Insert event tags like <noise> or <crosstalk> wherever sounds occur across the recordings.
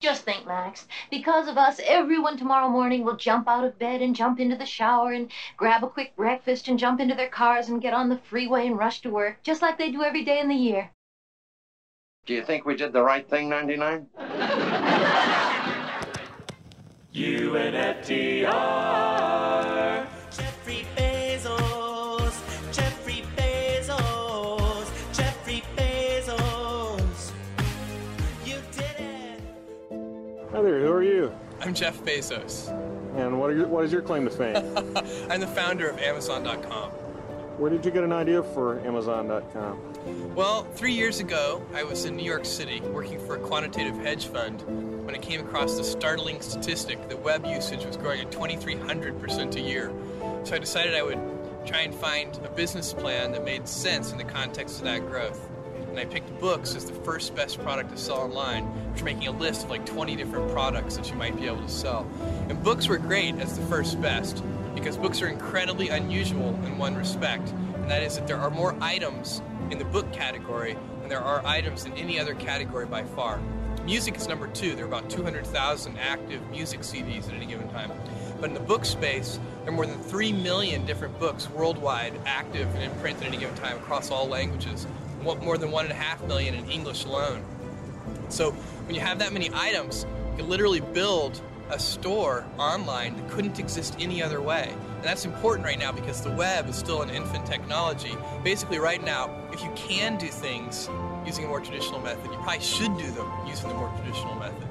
Just think, Max. Because of us, everyone tomorrow morning will jump out of bed and jump into the shower and grab a quick breakfast and jump into their cars and get on the freeway and rush to work, just like they do every day in the year. Do you think we did the right thing, 99? <laughs> UNFTR. I'm Jeff Bezos. And what, are your, what is your claim to fame? <laughs> I'm the founder of Amazon.com. Where did you get an idea for Amazon.com? Well, three years ago, I was in New York City working for a quantitative hedge fund when I came across the startling statistic that web usage was growing at 2,300% a year. So I decided I would try and find a business plan that made sense in the context of that growth. And I picked books as the first best product to sell online, which making a list of like 20 different products that you might be able to sell. And books were great as the first best because books are incredibly unusual in one respect, and that is that there are more items in the book category than there are items in any other category by far. Music is number two. There are about 200,000 active music CDs at any given time. But in the book space, there are more than 3 million different books worldwide active and in print at any given time across all languages. Mo- More than 1.5 million in English alone. So when you have that many items, you can literally build a store online that couldn't exist any other way. And that's important right now because the web is still an infant technology. Basically, right now, if you can do things using a more traditional method, you probably should do them using the more traditional method.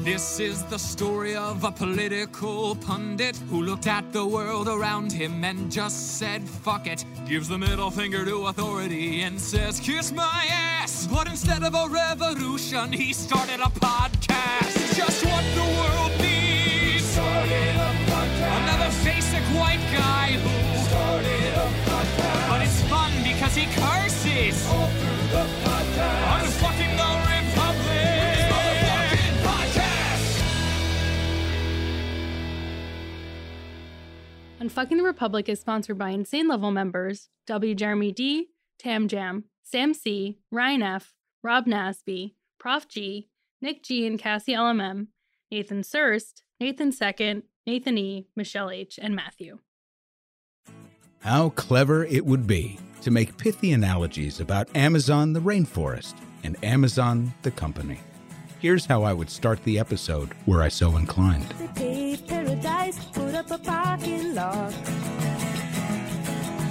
This is the story of a political pundit who looked at the world around him and just said, fuck it. Gives the middle finger to authority and says, kiss my ass. But instead of a revolution, he started a podcast. Just what the world needs. Started a podcast. Another basic white guy who started a podcast. But it's fun because he curses. All through the podcast. Unfucking the Republic is sponsored by Insane Level members W. Jeremy D, Tam Jam, Sam C, Ryan F, Rob Nasby, Prof G, Nick G and Cassie LMM, Nathan Surst, Nathan Second, Nathan E, Michelle H, and Matthew. How clever it would be to make pithy analogies about Amazon the rainforest and Amazon the company. Here's how I would start the episode were I so inclined. Put up a parking lot.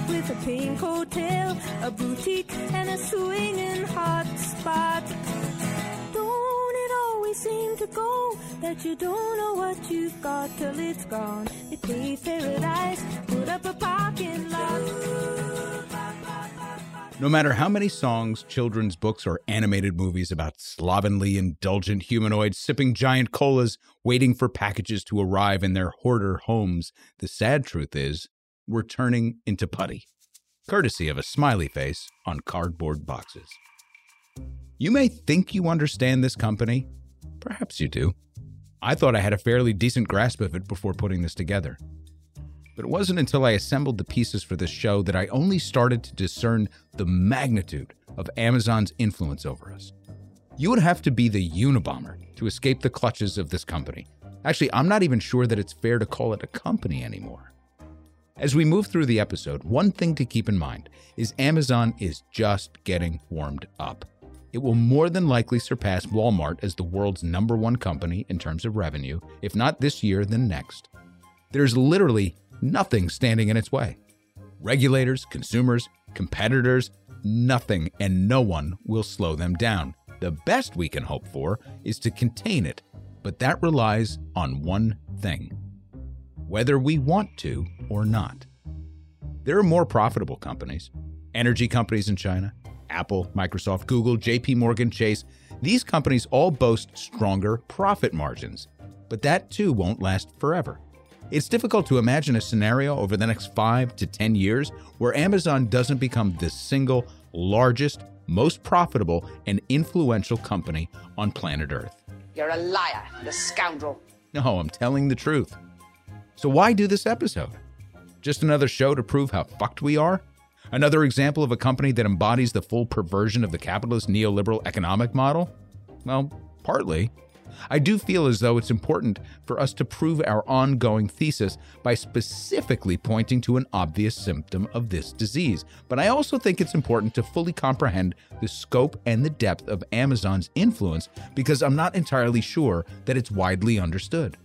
With a pink hotel, a boutique, and a swinging hot spot. Don't it always seem to go that you don't know what you've got till it's gone? They paved paradise, put up a parking lot. No matter how many songs, children's books, or animated movies about slovenly, indulgent humanoids sipping giant colas, waiting for packages to arrive in their hoarder homes, the sad truth is, we're turning into putty, courtesy of a smiley face on cardboard boxes. You may think you understand this company. Perhaps you do. I thought I had a fairly decent grasp of it before putting this together. But it wasn't until I assembled the pieces for this show that I only started to discern the magnitude of Amazon's influence over us. You would have to be the Unabomber to escape the clutches of this company. Actually, I'm not even sure that it's fair to call it a company anymore. As we move through the episode, one thing to keep in mind is Amazon is just getting warmed up. It will more than likely surpass Walmart as the world's number one company in terms of revenue, if not this year, then next. There's literally nothing standing in its way. Regulators, consumers, competitors, nothing and no one will slow them down. The best we can hope for is to contain it, but that relies on one thing whether we want to or not. There are more profitable companies, energy companies in China, Apple, Microsoft, Google, JP Morgan, Chase. These companies all boast stronger profit margins, but that too won't last forever. It's difficult to imagine a scenario over the next 5 to 10 years where Amazon doesn't become the single largest, most profitable, and influential company on planet Earth. You're a liar and a scoundrel. No, I'm telling the truth. So why do this episode? Just another show to prove how fucked we are? Another example of a company that embodies the full perversion of the capitalist neoliberal economic model? Well, partly. I do feel as though it's important for us to prove our ongoing thesis by specifically pointing to an obvious symptom of this disease. But I also think it's important to fully comprehend the scope and the depth of Amazon's influence because I'm not entirely sure that it's widely understood.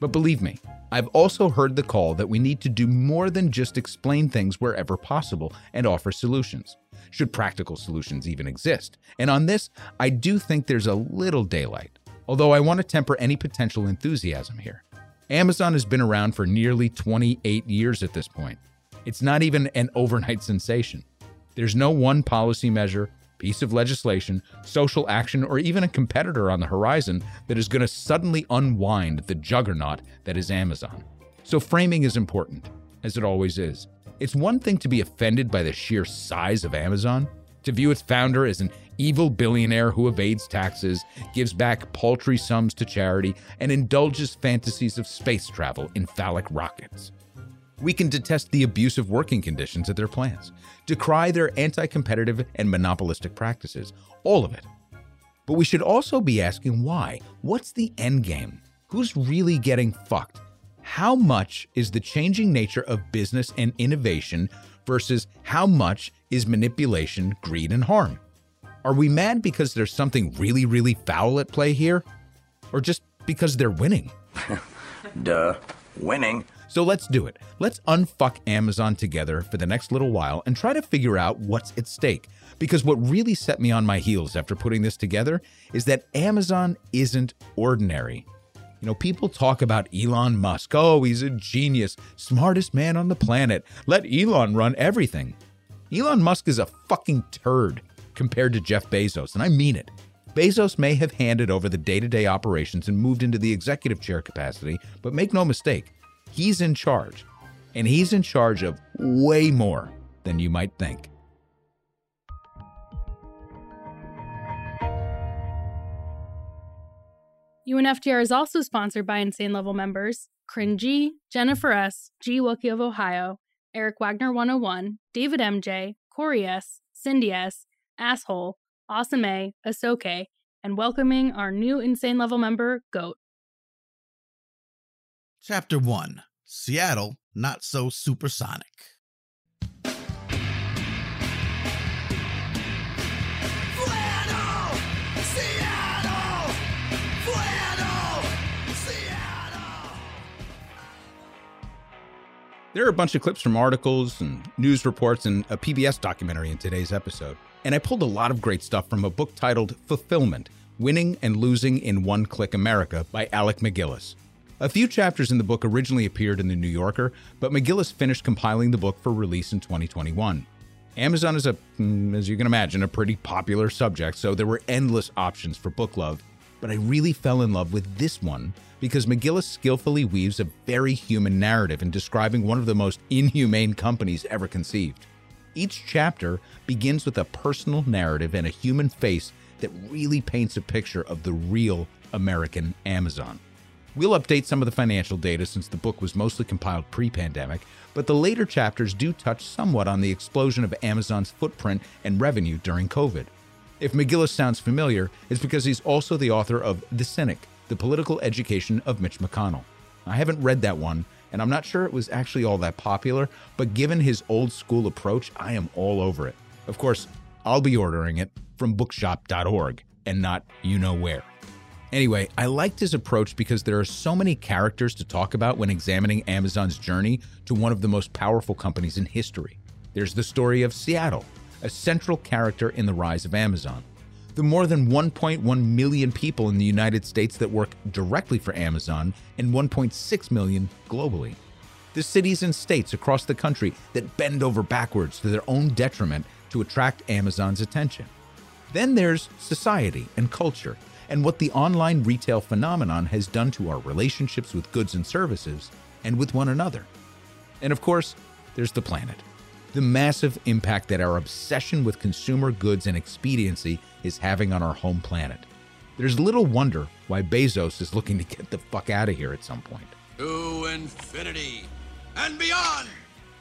But believe me, I've also heard the call that we need to do more than just explain things wherever possible and offer solutions, should practical solutions even exist. And on this, I do think there's a little daylight although I want to temper any potential enthusiasm here. Amazon has been around for nearly 28 years at this point. It's not even an overnight sensation. There's no one policy measure, piece of legislation, social action, or even a competitor on the horizon that is going to suddenly unwind the juggernaut that is Amazon. So, framing is important, as it always is. It's one thing to be offended by the sheer size of Amazon, to view its founder as an evil billionaire who evades taxes, gives back paltry sums to charity, and indulges fantasies of space travel in phallic rockets. We can detest the abusive working conditions at their plants, decry their anti competitive and monopolistic practices, all of it. But we should also be asking why. What's the end game? Who's really getting fucked? How much is the changing nature of business and innovation versus how much is manipulation, greed, and harm? Are we mad because there's something really, really foul at play here? Or just because they're winning? <laughs> Duh. Winning. So let's do it. Let's unfuck Amazon together for the next little while and try to figure out what's at stake. Because what really set me on my heels after putting this together is that Amazon isn't ordinary. You know, people talk about Elon Musk. Oh, he's a genius, smartest man on the planet. Let Elon run everything. Elon Musk is a fucking turd compared to Jeff Bezos, and I mean it. Bezos may have handed over the day to day operations and moved into the executive chair capacity, but make no mistake, he's in charge. And he's in charge of way more than you might think. UNFTR is also sponsored by Insane Level members Cringy, Jennifer S., G. Wookie of Ohio, Eric Wagner 101, David MJ, Corey S., Cindy S., Asshole, Awesome A, Asoke, and welcoming our new Insane Level member, Goat. Chapter 1 Seattle Not So Supersonic. There are a bunch of clips from articles and news reports and a PBS documentary in today's episode. And I pulled a lot of great stuff from a book titled Fulfillment Winning and Losing in One Click America by Alec MacGillis. A few chapters in the book originally appeared in The New Yorker, but MacGillis finished compiling the book for release in 2021. Amazon is a, mm, as you can imagine, a pretty popular subject, so there were endless options for book love. But I really fell in love with this one because MacGillis skillfully weaves a very human narrative in describing one of the most inhumane companies ever conceived. Each chapter begins with a personal narrative and a human face that really paints a picture of the real American Amazon. We'll update some of the financial data since the book was mostly compiled pre pandemic, but the later chapters do touch somewhat on the explosion of Amazon's footprint and revenue during COVID. If MacGillis sounds familiar, it's because he's also the author of The Cynic, The Political Education of Mitch McConnell. I haven't read that one, and I'm not sure it was actually all that popular, but given his old school approach, I am all over it. Of course, I'll be ordering it from bookshop.org and not you know where. Anyway, I liked his approach because there are so many characters to talk about when examining Amazon's journey to one of the most powerful companies in history. There's the story of Seattle, a central character in the rise of Amazon. The more than 1.1 million people in the United States that work directly for Amazon and 1.6 million globally. The cities and states across the country that bend over backwards to their own detriment to attract Amazon's attention. Then there's society and culture and what the online retail phenomenon has done to our relationships with goods and services and with one another. And of course, there's the planet. The massive impact that our obsession with consumer goods and expediency is having on our home planet. There's little wonder why Bezos is looking to get the fuck out of here at some point. To infinity and beyond!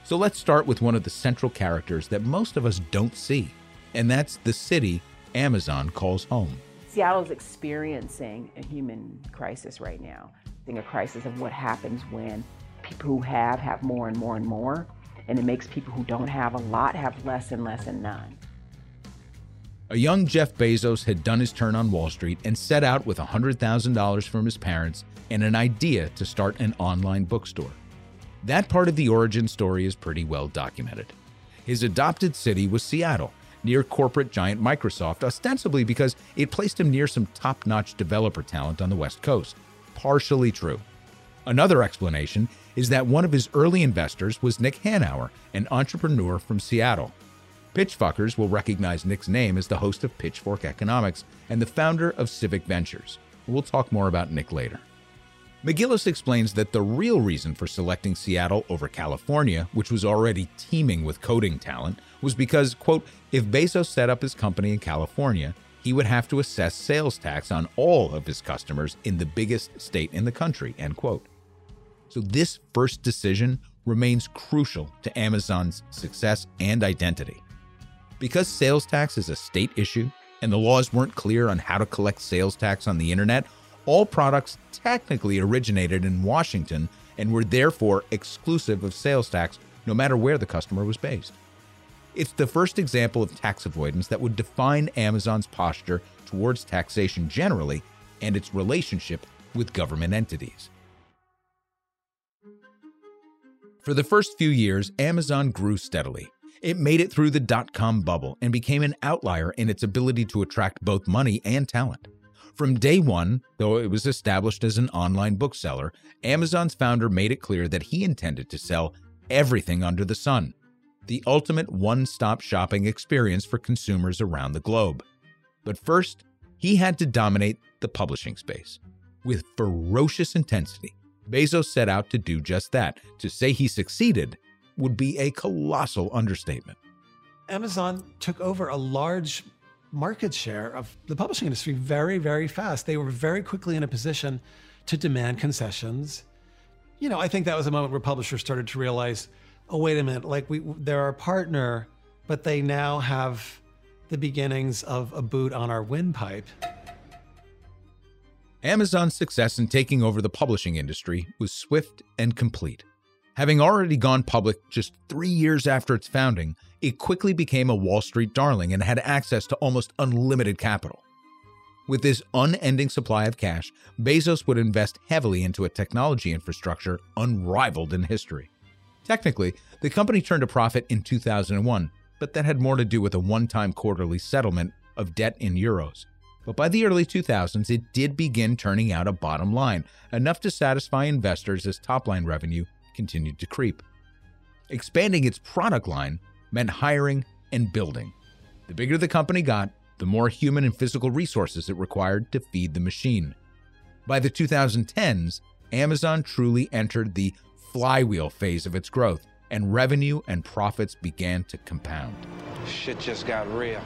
So let's start with one of the central characters that most of us don't see, and that's the city Amazon calls home. Seattle's experiencing a human crisis right now. I think a crisis of what happens when people who have have more and more and more, and it makes people who don't have a lot have less and less and none. A young Jeff Bezos had done his turn on Wall Street and set out with $100,000 from his parents and an idea to start an online bookstore. That part of the origin story is pretty well documented. His adopted city was Seattle, near corporate giant Microsoft, ostensibly because it placed him near some top notch developer talent on the West Coast. Partially true. Another explanation is that one of his early investors was Nick Hanauer, an entrepreneur from Seattle. Pitchfuckers will recognize Nick's name as the host of Pitchfork Economics and the founder of Civic Ventures. We'll talk more about Nick later. MacGillis explains that the real reason for selecting Seattle over California, which was already teeming with coding talent, was because, quote, if Bezos set up his company in California, he would have to assess sales tax on all of his customers in the biggest state in the country, end quote. So this first decision remains crucial to Amazon's success and identity. Because sales tax is a state issue and the laws weren't clear on how to collect sales tax on the internet, all products technically originated in Washington and were therefore exclusive of sales tax no matter where the customer was based. It's the first example of tax avoidance that would define Amazon's posture towards taxation generally and its relationship with government entities. For the first few years, Amazon grew steadily. It made it through the dot com bubble and became an outlier in its ability to attract both money and talent. From day one, though it was established as an online bookseller, Amazon's founder made it clear that he intended to sell everything under the sun the ultimate one stop shopping experience for consumers around the globe. But first, he had to dominate the publishing space. With ferocious intensity, Bezos set out to do just that. To say he succeeded would be a colossal understatement. Amazon took over a large market share of the publishing industry very, very fast. They were very quickly in a position to demand concessions. You know, I think that was a moment where publishers started to realize, oh, wait a minute, like we, they're our partner, but they now have the beginnings of a boot on our windpipe. Amazon's success in taking over the publishing industry was swift and complete. Having already gone public just three years after its founding, it quickly became a Wall Street darling and had access to almost unlimited capital. With this unending supply of cash, Bezos would invest heavily into a technology infrastructure unrivaled in history. Technically, the company turned a profit in 2001, but that had more to do with a one time quarterly settlement of debt in euros. But by the early 2000s, it did begin turning out a bottom line, enough to satisfy investors as top line revenue continued to creep. Expanding its product line meant hiring and building. The bigger the company got, the more human and physical resources it required to feed the machine. By the 2010s, Amazon truly entered the flywheel phase of its growth, and revenue and profits began to compound. Shit just got real.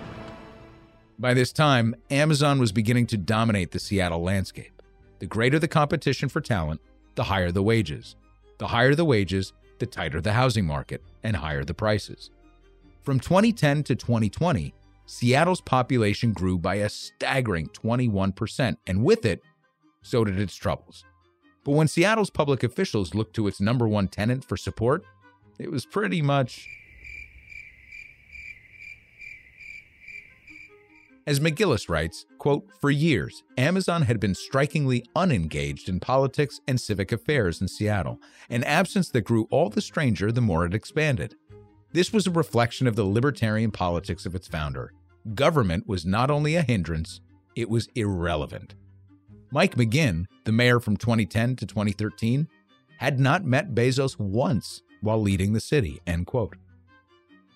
By this time, Amazon was beginning to dominate the Seattle landscape. The greater the competition for talent, the higher the wages. The higher the wages, the tighter the housing market, and higher the prices. From 2010 to 2020, Seattle's population grew by a staggering 21%, and with it, so did its troubles. But when Seattle's public officials looked to its number one tenant for support, it was pretty much As MacGillis writes, quote, For years, Amazon had been strikingly unengaged in politics and civic affairs in Seattle, an absence that grew all the stranger the more it expanded. This was a reflection of the libertarian politics of its founder. Government was not only a hindrance, it was irrelevant. Mike McGinn, the mayor from 2010 to 2013, had not met Bezos once while leading the city, end quote.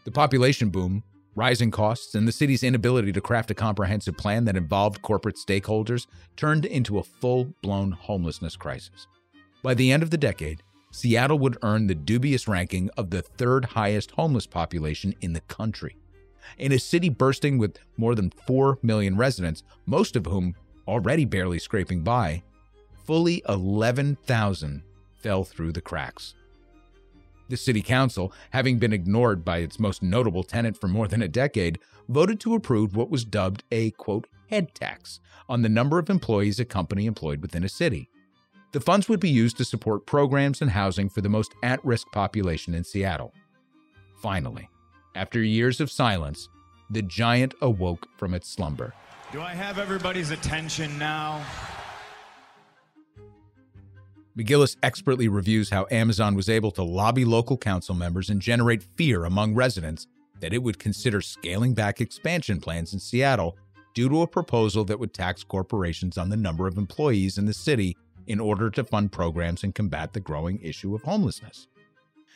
The population boom Rising costs and the city's inability to craft a comprehensive plan that involved corporate stakeholders turned into a full blown homelessness crisis. By the end of the decade, Seattle would earn the dubious ranking of the third highest homeless population in the country. In a city bursting with more than 4 million residents, most of whom already barely scraping by, fully 11,000 fell through the cracks. The city council, having been ignored by its most notable tenant for more than a decade, voted to approve what was dubbed a quote head tax on the number of employees a company employed within a city. The funds would be used to support programs and housing for the most at risk population in Seattle. Finally, after years of silence, the giant awoke from its slumber. Do I have everybody's attention now? MacGillis expertly reviews how Amazon was able to lobby local council members and generate fear among residents that it would consider scaling back expansion plans in Seattle due to a proposal that would tax corporations on the number of employees in the city in order to fund programs and combat the growing issue of homelessness.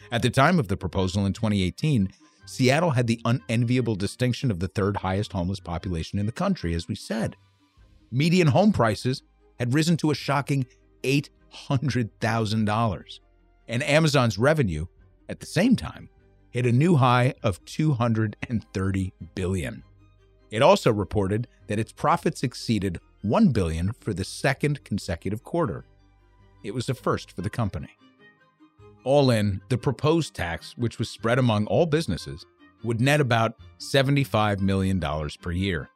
At the time of the proposal in 2018, Seattle had the unenviable distinction of the third highest homeless population in the country, as we said. Median home prices had risen to a shocking $800,000, and Amazon's revenue at the same time hit a new high of 230 billion. It also reported that its profits exceeded 1 billion for the second consecutive quarter. It was a first for the company. All in, the proposed tax, which was spread among all businesses, would net about $75 million per year.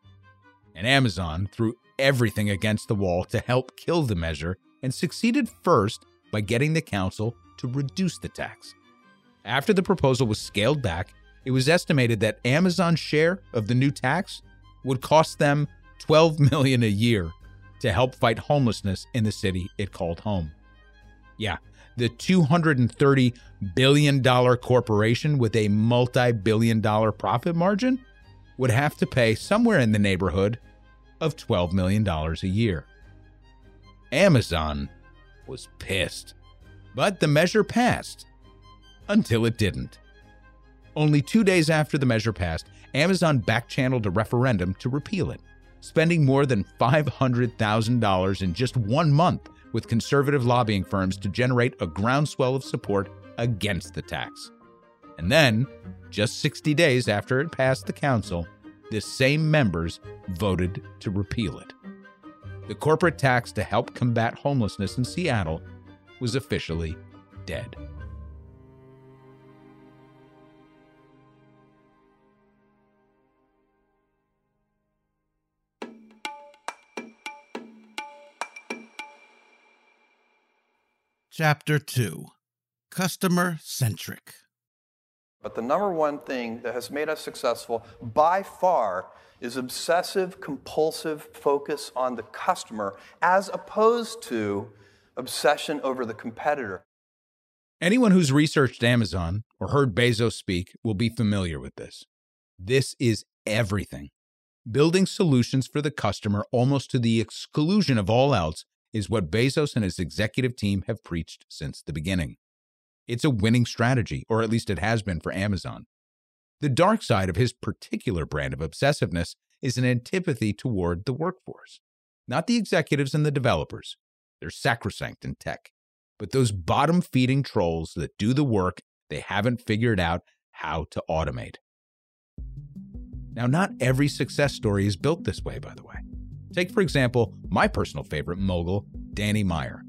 And Amazon threw everything against the wall to help kill the measure and succeeded first by getting the council to reduce the tax. After the proposal was scaled back, it was estimated that Amazon's share of the new tax would cost them 12 million a year to help fight homelessness in the city it called home. Yeah, the 230 billion dollar corporation with a multi-billion dollar profit margin would have to pay somewhere in the neighborhood of 12 million dollars a year. Amazon was pissed, but the measure passed until it didn't. Only two days after the measure passed, Amazon backchanneled a referendum to repeal it, spending more than $500,000 in just one month with conservative lobbying firms to generate a groundswell of support against the tax. And then, just 60 days after it passed the council, the same members voted to repeal it. The corporate tax to help combat homelessness in Seattle was officially dead. Chapter 2 Customer Centric. But the number one thing that has made us successful by far is obsessive compulsive focus on the customer as opposed to obsession over the competitor. Anyone who's researched Amazon or heard Bezos speak will be familiar with this. This is everything. Building solutions for the customer almost to the exclusion of all else is what Bezos and his executive team have preached since the beginning. It's a winning strategy, or at least it has been for Amazon. The dark side of his particular brand of obsessiveness is an antipathy toward the workforce. Not the executives and the developers, they're sacrosanct in tech, but those bottom feeding trolls that do the work they haven't figured out how to automate. Now, not every success story is built this way, by the way. Take, for example, my personal favorite mogul, Danny Meyer.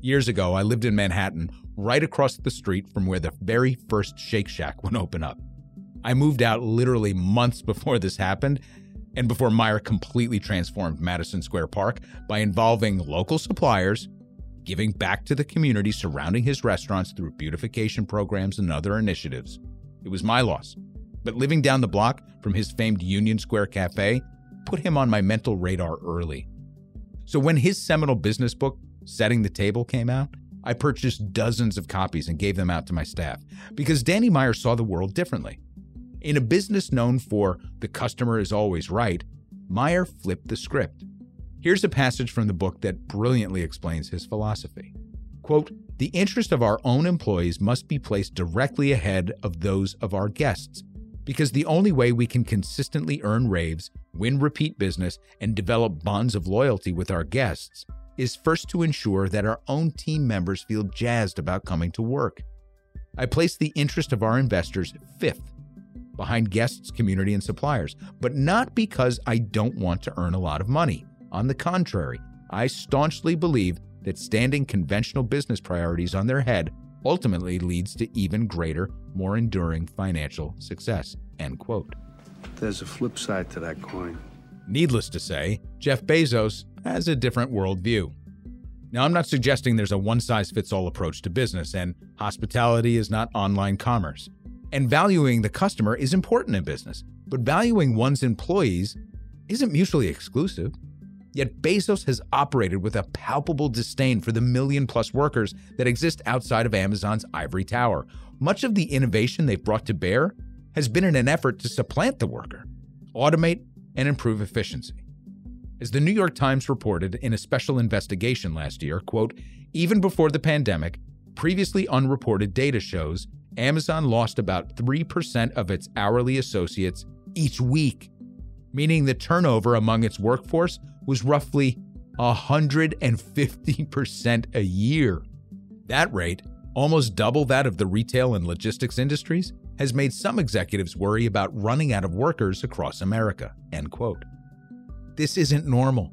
Years ago, I lived in Manhattan, right across the street from where the very first Shake Shack would open up. I moved out literally months before this happened, and before Meyer completely transformed Madison Square Park by involving local suppliers, giving back to the community surrounding his restaurants through beautification programs and other initiatives. It was my loss. But living down the block from his famed Union Square Cafe put him on my mental radar early. So when his seminal business book, Setting the Table, came out, I purchased dozens of copies and gave them out to my staff because Danny Meyer saw the world differently. In a business known for the customer is always right, Meyer flipped the script. Here's a passage from the book that brilliantly explains his philosophy. Quote, the interest of our own employees must be placed directly ahead of those of our guests, because the only way we can consistently earn raves, win repeat business, and develop bonds of loyalty with our guests is first to ensure that our own team members feel jazzed about coming to work. I place the interest of our investors fifth, behind guests, community, and suppliers, but not because I don't want to earn a lot of money. On the contrary, I staunchly believe that standing conventional business priorities on their head ultimately leads to even greater, more enduring financial success. End quote. There's a flip side to that coin. Needless to say, Jeff Bezos has a different worldview. Now, I'm not suggesting there's a one size fits all approach to business, and hospitality is not online commerce. And valuing the customer is important in business, but valuing one's employees isn't mutually exclusive. Yet Bezos has operated with a palpable disdain for the million plus workers that exist outside of Amazon's ivory tower. Much of the innovation they've brought to bear has been in an effort to supplant the worker, automate, and improve efficiency. As the New York Times reported in a special investigation last year, quote, even before the pandemic, previously unreported data shows Amazon lost about 3% of its hourly associates each week, meaning the turnover among its workforce was roughly 150% a year. That rate, almost double that of the retail and logistics industries, has made some executives worry about running out of workers across America. End quote. This isn't normal.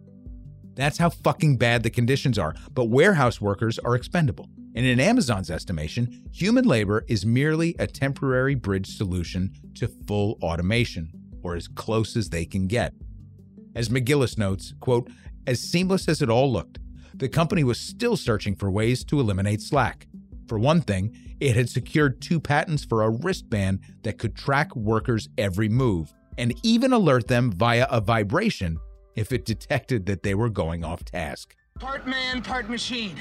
That's how fucking bad the conditions are, but warehouse workers are expendable. And in Amazon's estimation, human labor is merely a temporary bridge solution to full automation, or as close as they can get. As MacGillis notes, quote, as seamless as it all looked, the company was still searching for ways to eliminate slack. For one thing, it had secured two patents for a wristband that could track workers' every move and even alert them via a vibration if it detected that they were going off task. Part man, part machine.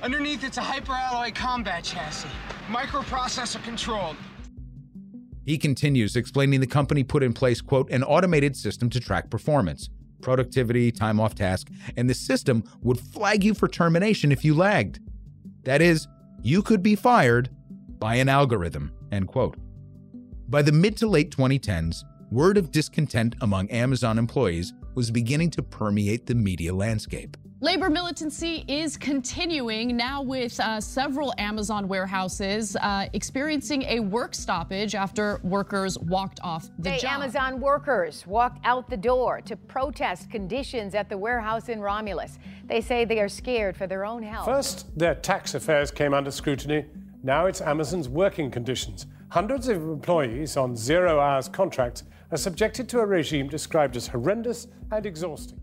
Underneath, it's a hyperalloy combat chassis, microprocessor controlled. He continues, explaining the company put in place, quote, an automated system to track performance, productivity, time off task, and the system would flag you for termination if you lagged. That is, you could be fired by an algorithm, end quote. By the mid to late 2010s, word of discontent among Amazon employees was beginning to permeate the media landscape. Labor militancy is continuing now with uh, several Amazon warehouses uh, experiencing a work stoppage after workers walked off the Hey, job. Amazon workers walked out the door to protest conditions at the warehouse in Romulus. They say they are scared for their own health. First, their tax affairs came under scrutiny. Now it's Amazon's working conditions. Hundreds of employees on zero hours contracts are subjected to a regime described as horrendous and exhausting.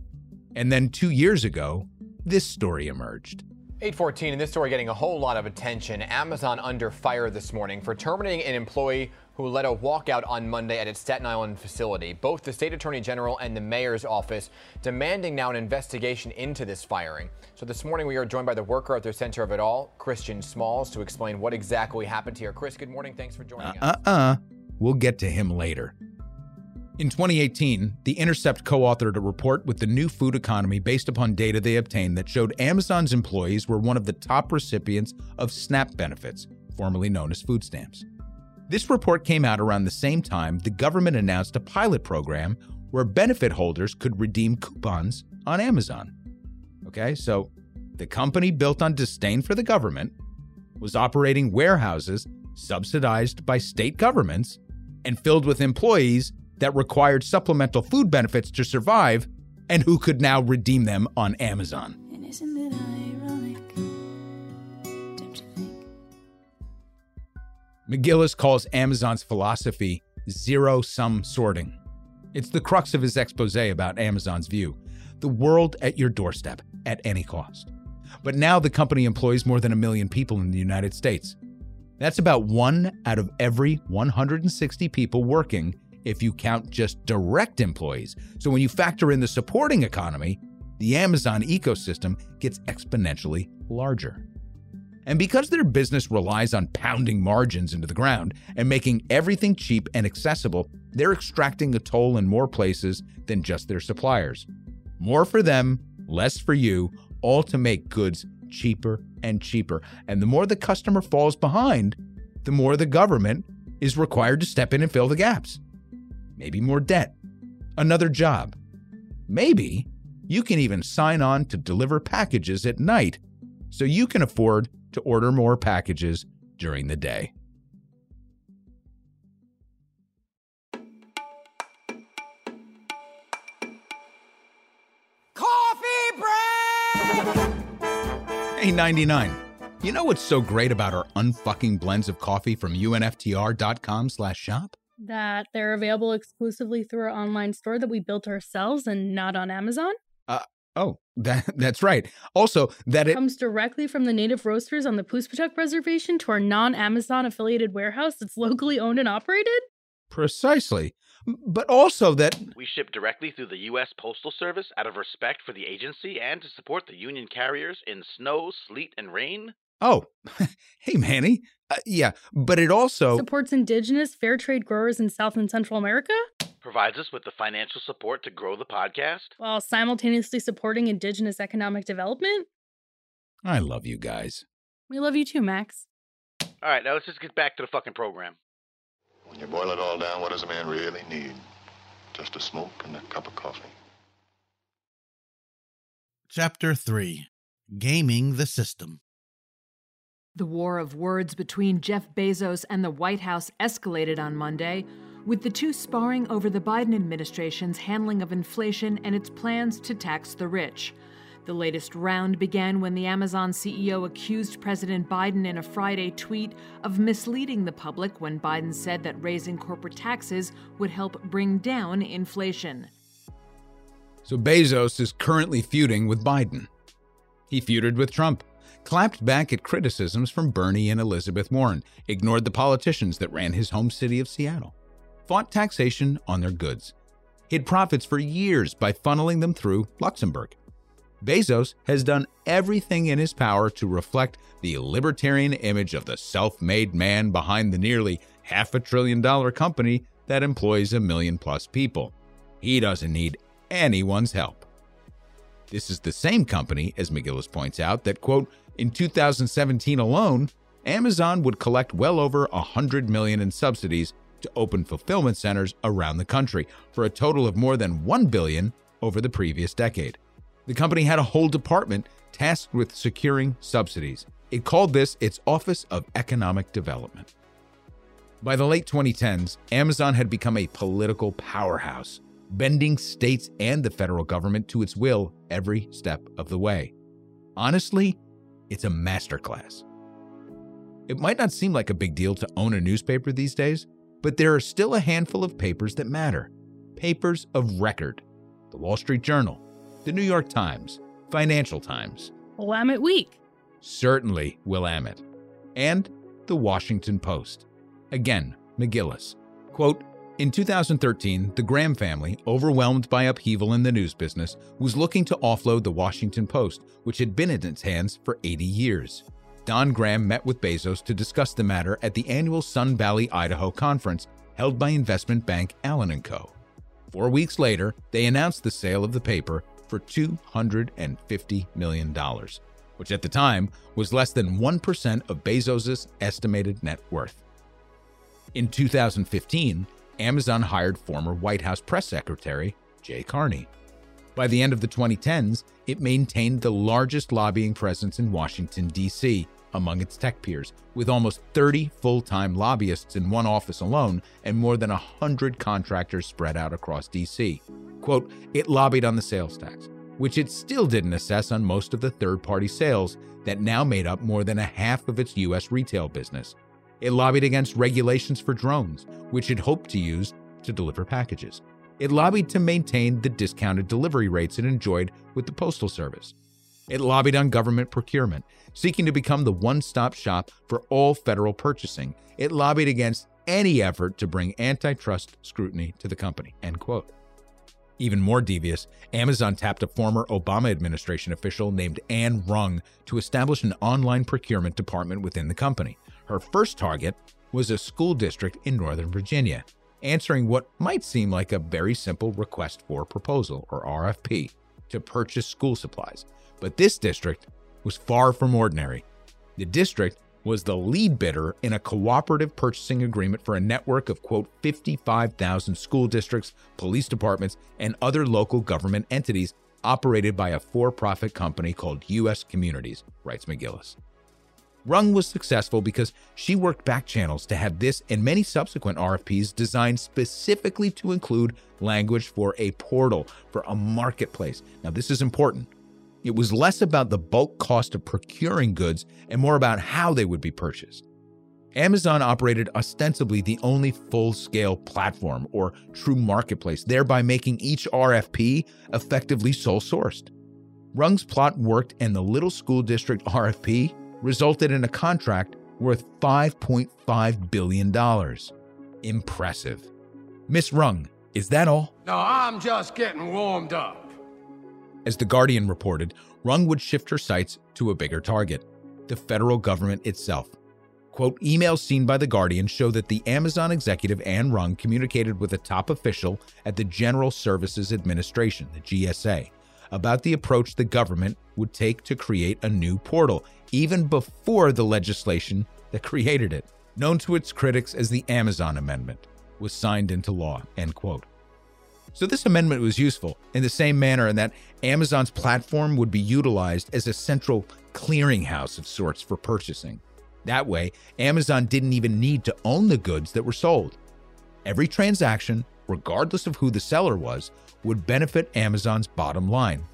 And then two years ago, this story emerged. 814, and this story getting a whole lot of attention. Amazon under fire this morning for terminating an employee who led a walkout on Monday at its Staten Island facility. Both the state attorney general and the mayor's office demanding now an investigation into this firing. So this morning we are joined by the worker at the center of it all, Christian Smalls, to explain what exactly happened here. Chris, good morning. Thanks for joining us. Uh uh. We'll get to him later. In 2018, The Intercept co authored a report with the new food economy based upon data they obtained that showed Amazon's employees were one of the top recipients of SNAP benefits, formerly known as food stamps. This report came out around the same time the government announced a pilot program where benefit holders could redeem coupons on Amazon. Okay, so the company built on disdain for the government was operating warehouses subsidized by state governments and filled with employees that required supplemental food benefits to survive and who could now redeem them on Amazon. And isn't it ironic? MacGillis calls Amazon's philosophy zero sum sorting. It's the crux of his expose about Amazon's view the world at your doorstep at any cost. But now the company employs more than a million people in the United States. That's about one out of every 160 people working if you count just direct employees. So when you factor in the supporting economy, the Amazon ecosystem gets exponentially larger. And because their business relies on pounding margins into the ground and making everything cheap and accessible, they're extracting a toll in more places than just their suppliers. More for them, less for you, all to make goods cheaper and cheaper. And the more the customer falls behind, the more the government is required to step in and fill the gaps. Maybe more debt, another job. Maybe you can even sign on to deliver packages at night so you can afford to order more packages during the day. Coffee break! Hey 99. You know what's so great about our unfucking blends of coffee from unftr.com slash shop? That they're available exclusively through our online store that we built ourselves and not on Amazon. Uh, oh, <laughs> that that's right. Also, that it comes directly from the native roasters on the Poospatuck Reservation to our non-Amazon affiliated warehouse that's locally owned and operated. precisely, but also that We ship directly through the U.S. Postal Service out of respect for the agency and to support the union carriers in snow, sleet, and rain. Oh, <laughs> hey Manny, uh, yeah, but it also Supports indigenous fair trade growers in South and Central America Provides us with the financial support to grow the podcast. while simultaneously supporting indigenous economic development. I love you guys. We love you too, Max. All right, now let's just get back to the fucking program. When you boil it all down, what does a man really need? Just a smoke and a cup of coffee. Chapter 3 Gaming the System. The war of words between Jeff Bezos and the White House escalated on Monday, with the two sparring over the Biden administration's handling of inflation and its plans to tax the rich. The latest round began when the Amazon CEO accused President Biden in a Friday tweet of misleading the public when Biden said that raising corporate taxes would help bring down inflation. So Bezos is currently feuding with Biden. He feuded with Trump, clapped back at criticisms from Bernie and Elizabeth Warren, ignored the politicians that ran his home city of Seattle, fought taxation on their goods, hid profits for years by funneling them through Luxembourg. Bezos has done everything in his power to reflect the libertarian image of the self made man behind the nearly half a trillion dollar company that employs a million plus people. He doesn't need anyone's help. This is the same company, as MacGillis points out, that, quote, in 2017 alone, Amazon would collect well over 100 million in subsidies to open fulfillment centers around the country for a total of more than 1 billion over the previous decade. The company had a whole department tasked with securing subsidies. It called this its Office of Economic Development. By the late 2010s, Amazon had become a political powerhouse, bending states and the federal government to its will every step of the way. Honestly, it's a masterclass. It might not seem like a big deal to own a newspaper these days, but there are still a handful of papers that matter. Papers of record the Wall Street Journal, the New York Times, Financial Times, Willamette Week. certainly Willamette, and the Washington Post. Again, MacGillis. Quote, in 2013, the Graham family, overwhelmed by upheaval in the news business, was looking to offload the Washington Post, which had been in its hands for 80 years. Don Graham met with Bezos to discuss the matter at the annual Sun Valley, Idaho conference held by investment bank Allen & Co. Four weeks later, they announced the sale of the paper for $250 million, which at the time was less than 1% of Bezos' estimated net worth. In 2015, Amazon hired former White House press secretary Jay Carney. By the end of the 2010s, it maintained the largest lobbying presence in Washington, D.C., among its tech peers, with almost 30 full time lobbyists in one office alone and more than 100 contractors spread out across D.C. Quote, it lobbied on the sales tax, which it still didn't assess on most of the third party sales that now made up more than a half of its U.S. retail business. It lobbied against regulations for drones, which it hoped to use to deliver packages. It lobbied to maintain the discounted delivery rates it enjoyed with the Postal Service. It lobbied on government procurement, seeking to become the one stop shop for all federal purchasing. It lobbied against any effort to bring antitrust scrutiny to the company. End quote. Even more devious, Amazon tapped a former Obama administration official named Anne Rung to establish an online procurement department within the company. Her first target was a school district in Northern Virginia, answering what might seem like a very simple request for proposal, or RFP, to purchase school supplies. But this district was far from ordinary. The district was the lead bidder in a cooperative purchasing agreement for a network of, quote, 55,000 school districts, police departments, and other local government entities operated by a for profit company called U.S. Communities, writes MacGillis. Rung was successful because she worked back channels to have this and many subsequent RFPs designed specifically to include language for a portal, for a marketplace. Now, this is important. It was less about the bulk cost of procuring goods and more about how they would be purchased. Amazon operated ostensibly the only full scale platform or true marketplace, thereby making each RFP effectively sole sourced. Rung's plot worked, and the Little School District RFP resulted in a contract worth $5.5 billion. Impressive. Miss Rung, is that all? No, I'm just getting warmed up. As The Guardian reported, Rung would shift her sights to a bigger target the federal government itself. Quote, emails seen by The Guardian show that the Amazon executive Anne Rung communicated with a top official at the General Services Administration, the GSA, about the approach the government would take to create a new portal, even before the legislation that created it, known to its critics as the Amazon Amendment, was signed into law, end quote. So, this amendment was useful in the same manner in that Amazon's platform would be utilized as a central clearinghouse of sorts for purchasing. That way, Amazon didn't even need to own the goods that were sold. Every transaction, regardless of who the seller was, would benefit Amazon's bottom line.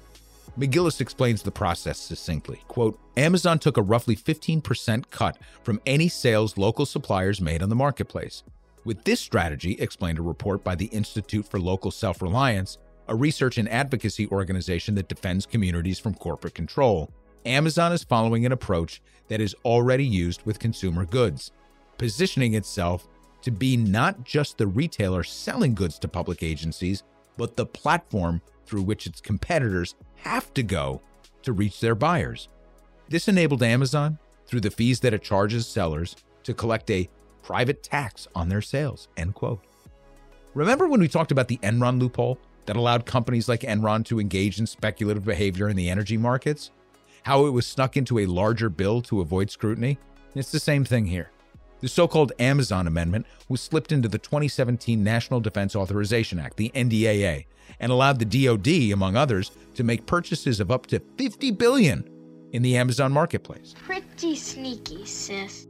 MacGillis explains the process succinctly. Quote, Amazon took a roughly 15% cut from any sales local suppliers made on the marketplace. With this strategy, explained a report by the Institute for Local Self Reliance, a research and advocacy organization that defends communities from corporate control, Amazon is following an approach that is already used with consumer goods, positioning itself to be not just the retailer selling goods to public agencies, but the platform through which its competitors have to go to reach their buyers. This enabled Amazon, through the fees that it charges sellers, to collect a private tax on their sales. End quote. Remember when we talked about the Enron loophole that allowed companies like Enron to engage in speculative behavior in the energy markets? How it was snuck into a larger bill to avoid scrutiny? It's the same thing here. The so called Amazon Amendment was slipped into the 2017 National Defense Authorization Act, the NDAA, and allowed the DoD, among others, to make purchases of up to 50 billion in the Amazon marketplace. Pretty sneaky, sis.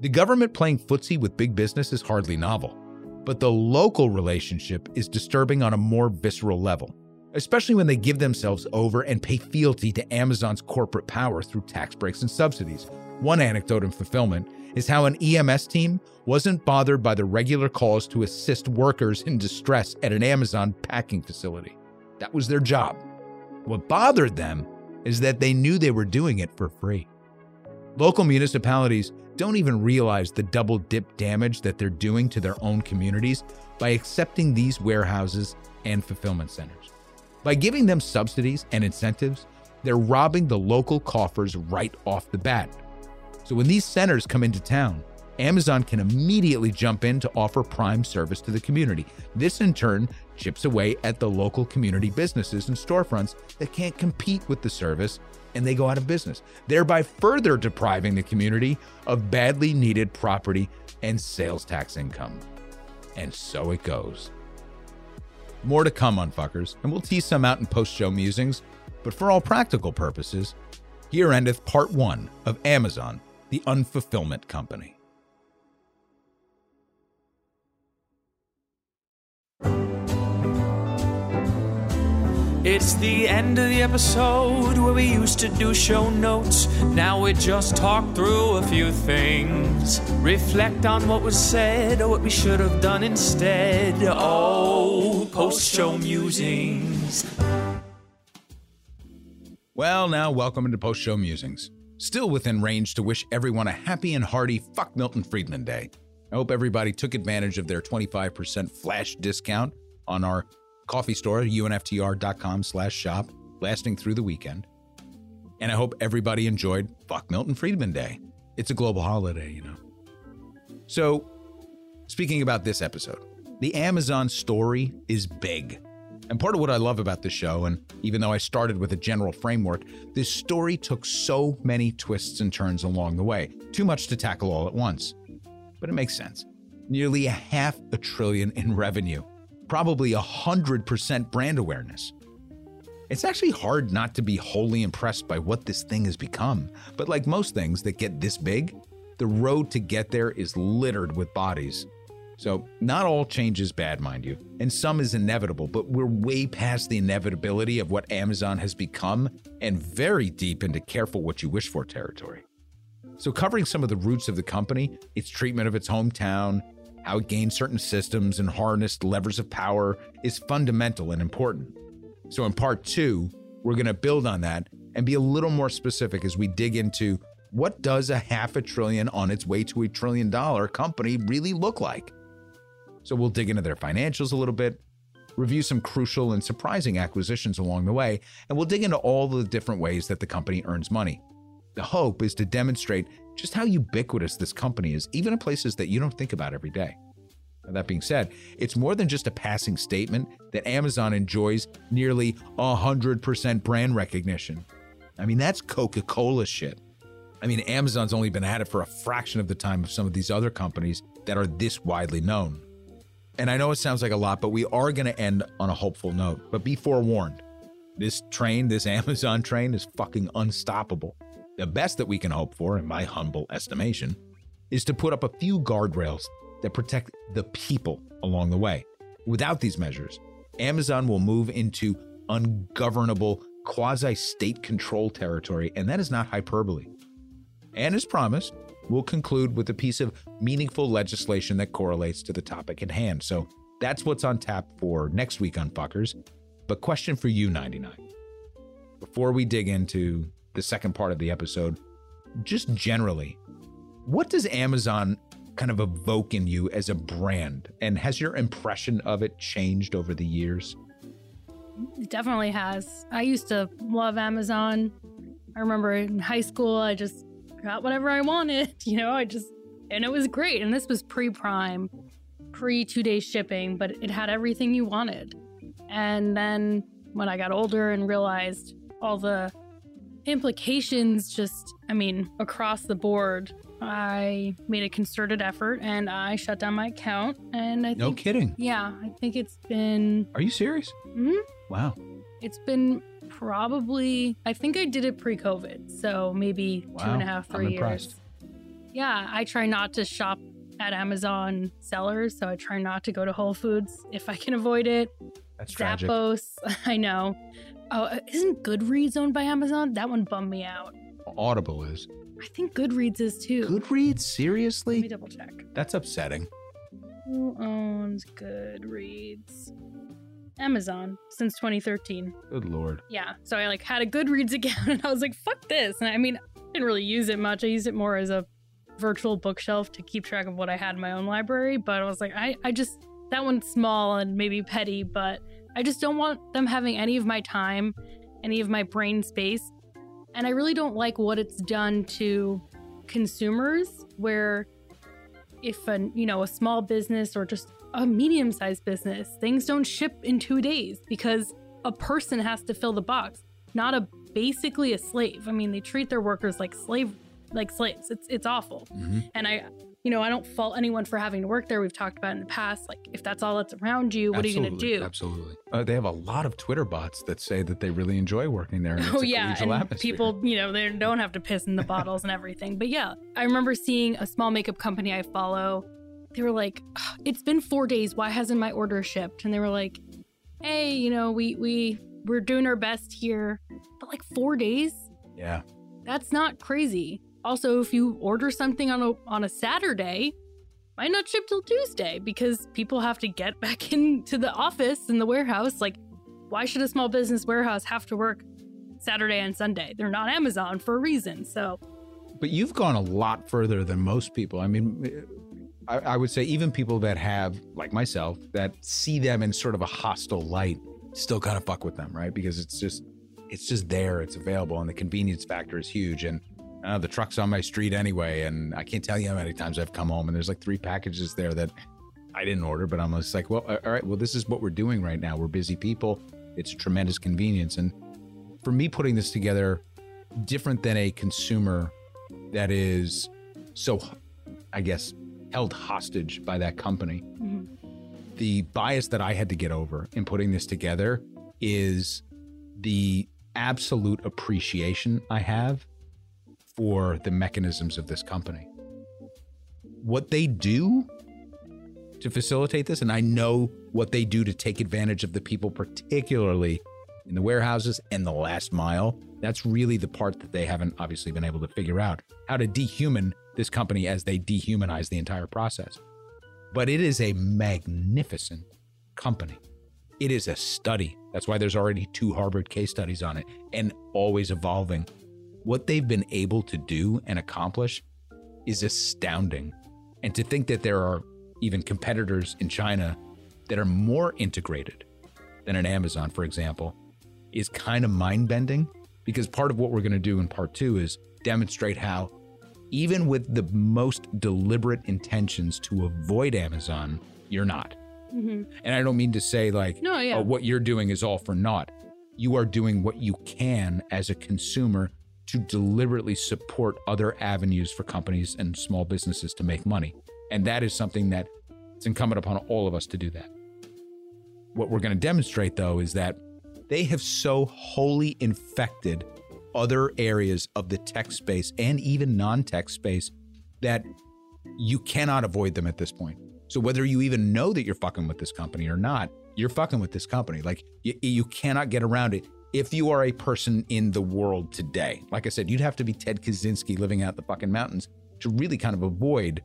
The government playing footsie with big business is hardly novel, but the local relationship is disturbing on a more visceral level, especially when they give themselves over and pay fealty to Amazon's corporate power through tax breaks and subsidies. One anecdote in fulfillment is how an EMS team wasn't bothered by the regular calls to assist workers in distress at an Amazon packing facility. That was their job. What bothered them is that they knew they were doing it for free. Local municipalities don't even realize the double dip damage that they're doing to their own communities by accepting these warehouses and fulfillment centers. By giving them subsidies and incentives, they're robbing the local coffers right off the bat. So when these centers come into town, Amazon can immediately jump in to offer prime service to the community. This, in turn, chips away at the local community businesses and storefronts that can't compete with the service and they go out of business, thereby further depriving the community of badly needed property and sales tax income. And so it goes. More to come on fuckers, and we'll tease some out in post show musings, but for all practical purposes, here endeth part one of Amazon, the Unfulfillment Company. It's the end of the episode where we used to do show notes. Now we just talk through a few things. Reflect on what was said or what we should have done instead. Oh, post show musings. Well, now, welcome into Post Show Musings. Still within range to wish everyone a happy and hearty Fuck Milton Friedman Day. I hope everybody took advantage of their 25% flash discount on our coffee store, unftr.com slash shop, lasting through the weekend. And I hope everybody enjoyed Fuck Milton Friedman Day. It's a global holiday, you know. So, speaking about this episode, the Amazon story is big. And part of what I love about this show, and even though I started with a general framework, this story took so many twists and turns along the way. Too much to tackle all at once. But it makes sense. Nearly a half a trillion in revenue, probably a 100% brand awareness. It's actually hard not to be wholly impressed by what this thing has become. But like most things that get this big, the road to get there is littered with bodies. So, not all change is bad, mind you, and some is inevitable, but we're way past the inevitability of what Amazon has become and very deep into careful what you wish for territory. So, covering some of the roots of the company, its treatment of its hometown, how it gained certain systems and harnessed levers of power is fundamental and important. So, in part two, we're going to build on that and be a little more specific as we dig into what does a half a trillion on its way to a trillion dollar company really look like? So we'll dig into their financials a little bit, review some crucial and surprising acquisitions along the way, and we'll dig into all the different ways that the company earns money. The hope is to demonstrate just how ubiquitous this company is, even in places that you don't think about every day. Now, that being said, it's more than just a passing statement that Amazon enjoys nearly 100% brand recognition. I mean, that's Coca Cola shit. I mean, Amazon's only been at it for a fraction of the time of some of these other companies that are this widely known. And I know it sounds like a lot, but we are going to end on a hopeful note. But be forewarned this train, this <laughs> Amazon train, is fucking unstoppable. The best that we can hope for, in my humble estimation, is to put up a few guardrails that protect the people along the way. Without these measures, Amazon will move into ungovernable quasi state control territory, and that is not hyperbole. And as promised, we'll conclude with a piece of meaningful legislation that correlates to the topic at hand. So that's what's on tap for next week on Fuckers. But question for you, 99. Before we dig into the second part of the episode, just generally, what does Amazon kind of evoke in you as a brand? And has your impression of it changed over the years? It definitely has. I used to love Amazon. I remember in high school, I just got whatever I wanted. <laughs> You know, I just, and it was great. And this was pre Prime, pre two day shipping, but it had everything you wanted. And then when I got older and realized all the implications, just, I mean, across the board, I made a concerted effort and I shut down my account. And I No kidding. Yeah, I think it's been. Are you serious? hmm Wow. It's been probably, I think I did it pre COVID. So maybe two and a Wow, half, three years. Yeah, I try not to shop at Amazon sellers. So I try not to go to Whole Foods if I can avoid it. That's tragic. Zappos, <laughs> I know. Oh, uh, isn't Goodreads owned by Amazon? That one bummed me out. Audible is. I think Goodreads is too. Goodreads? Seriously? Let me double check. That's upsetting. Who owns Goodreads? Amazon since 2013. Good lord. Yeah. So I like had a Goodreads <laughs> account and I was like, fuck this. And I mean, I didn't really use it much. I used it more as a virtual bookshelf to keep track of what I had in my own library. But I was like, I, I just, that one's small and maybe petty, but I just don't want them having any of my time, any of my brain space. And I really don't like what it's done to consumers, where if a you know a small business or just a medium-sized business things don't ship in two days because a person has to fill the box not a basically a slave i mean they treat their workers like slave like slaves it's it's awful and i you know i don't fault anyone for having to work there we've talked about in the past like if that's all that's around you what are you going to do Absolutely. Uh, they have a lot of Twitter bots that say that they really enjoy working there. And it's Oh yeah, and atmosphere. people, you know, they don't have to piss in the bottles and everything. But yeah, I remember seeing a small makeup company I follow. They were like, "It's been four days. Why hasn't my order shipped?" And they were like, "Hey, you know, we we we're doing our best here, but like four days, Yeah. that's not crazy." Also, if you order something on a on a Saturday, might not ship till Tuesday because people have to get <laughs> back into the office in the warehouse. Like, why should a small business warehouse have to work Saturday and Sunday? They're not Amazon for a reason. So, But you've gone a lot further than most people. I mean, I, I would say even people that have, like myself, that see them in sort of a hostile light, still kind of fuck with them, right? Because it's just, it's just there, it's available, and the convenience factor is huge. And uh, the truck's on my street anyway, and I can't tell you how many times I've come home and there's like three packages there that I didn't order, but I'm just like, well, all right, well, this is what we're doing right now. We're busy people. It's a tremendous convenience, and for me putting this together, different than a consumer that is so, I guess, held hostage by that company. Mm-hmm. The bias that I had to get over in putting this together is the absolute appreciation I have for the mechanisms of this company. What they do to facilitate this, and I know what they do to take advantage of the people, particularly in the warehouses and the last mile. That's really the part that they haven't obviously been able to figure out how to dehuman this company as they dehumanize the entire process. But it is a magnificent company. It is a study. That's why there's already two Harvard case studies on it and always evolving. What they've been able to do and accomplish is astounding. And to think that there are even competitors in China that are more integrated than an Amazon, for example, is kind of mind bending because part of what we're going to do in part two is demonstrate how, even with the most deliberate intentions to avoid Amazon, you're not. Mhm. And I don't mean to say like, No, yeah. oh, what you're doing is all for naught. You are doing what you can as a consumer to deliberately support other avenues for companies and small businesses to make money. And that is something that it's incumbent upon all of us to do that. What we're going to demonstrate, though, is that they have so wholly infected other areas of the tech space and even non tech space that you cannot avoid them at this point. So whether you even know that you're fucking with this company or not, you're fucking with this company. Like you, you cannot get around it. If you are a person in the world today, like I said, you'd have to be Ted Kaczynski living out in the fucking mountains to really kind of avoid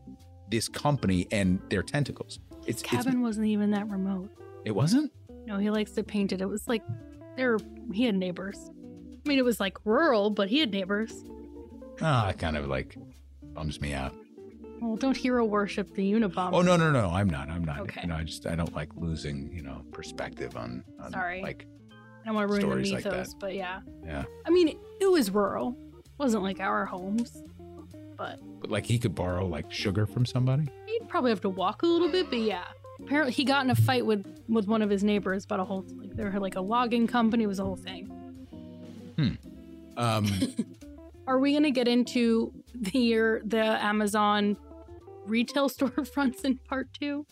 this company and their tentacles. It's, it's Cabin wasn't even that remote. it wasn't. No, he likes to paint it. It was like there he had neighbors. I mean, it was like rural, but he had neighbors. Ah, it kind of like bums me out. Well, don't hero worship the Unabomber. Oh no, no, no, I'm not. I'm not. Okay. You know, I just I don't like losing, you know, perspective on, on Sorry. like I don't want to ruin the stories like mythos, that. but yeah. yeah. I mean, it was rural. It wasn't like our homes, but But like he could borrow like sugar from somebody. he'd probably have to walk a little bit. But yeah, apparently he got in a fight with with one of his neighbors about a whole like they were like a logging company. It was a whole thing. Um <laughs> Are we gonna get into the year the Amazon retail <laughs> storefronts in part two?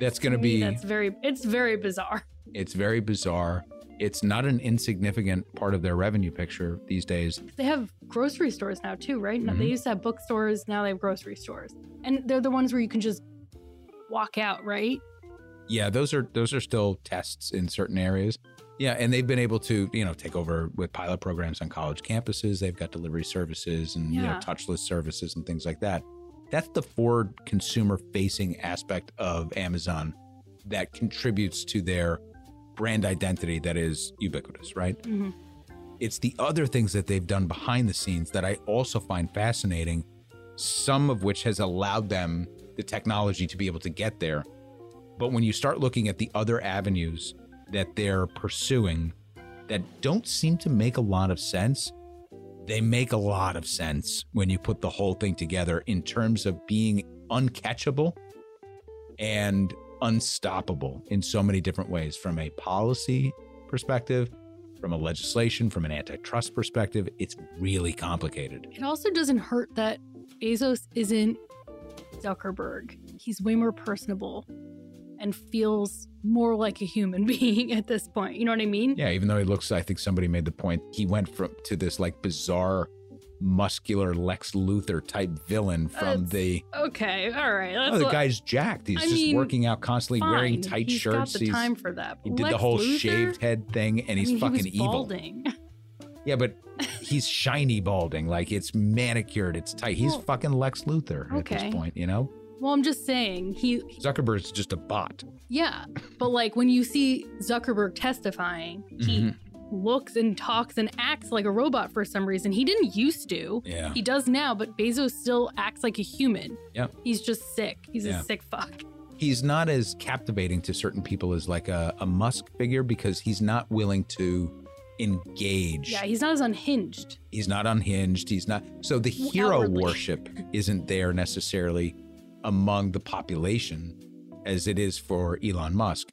that's going to To be that's very it's very bizarre. it's very bizarre. It's not an insignificant part of their revenue picture these days. They have grocery stores now too, right? Now They used to have bookstores, now they have grocery stores, and they're the ones where you can just walk out, right? Yeah, those are those are still tests in certain areas. Yeah, and they've been able to, you know, take over with pilot programs on college campuses. They've got delivery services and you know touchless services and things like that. That's the forward consumer facing aspect of Amazon that contributes to their brand identity that is ubiquitous, right? Mhm. It's the other things that they've done behind the scenes that I also find fascinating, some of which has allowed them the technology to be able to get there. But when you start looking at the other avenues that they're pursuing that don't seem to make a lot of sense, they make a lot of sense when you put the whole thing together in terms of being uncatchable and unstoppable in so many different ways from a policy perspective, from a legislation, from an antitrust perspective. It's really complicated. It also doesn't hurt that Bezos isn't Zuckerberg. He's way more personable and feels more like a human <laughs> being at this point. You know what I mean? Yeah, even though he looks, I think somebody made the point, he went from to this like bizarre, muscular Lex Luthor type villain from That's- the. Okay, all right. Oh, the guy's jacked. He's I just mean, working out constantly, wearing fine. tight He's shirts. got the time for that. He did the whole Luthor? shaved head thing, and I he's mean, he fucking was evil. balding. <laughs> Yeah, but he's shiny balding, like it's manicured, it's tight. He's Well, fucking Lex Luthor at this point, you know. Well, I'm just saying he Zuckerberg's just a bot. Yeah, but like when you see Zuckerberg testifying, he Mhm. looks and talks and acts like a robot for some reason. He didn't used to. Yeah. He does now, but Bezos still acts like a human. Yep. He's just sick. He's Yeah. a sick fuck. He's not as captivating to certain people as like a, a Musk figure because he's not willing to engage. Yeah, he's not as unhinged. He's not unhinged. He's not. So the hero outwardly. worship isn't there necessarily among the population as it is for Elon Musk.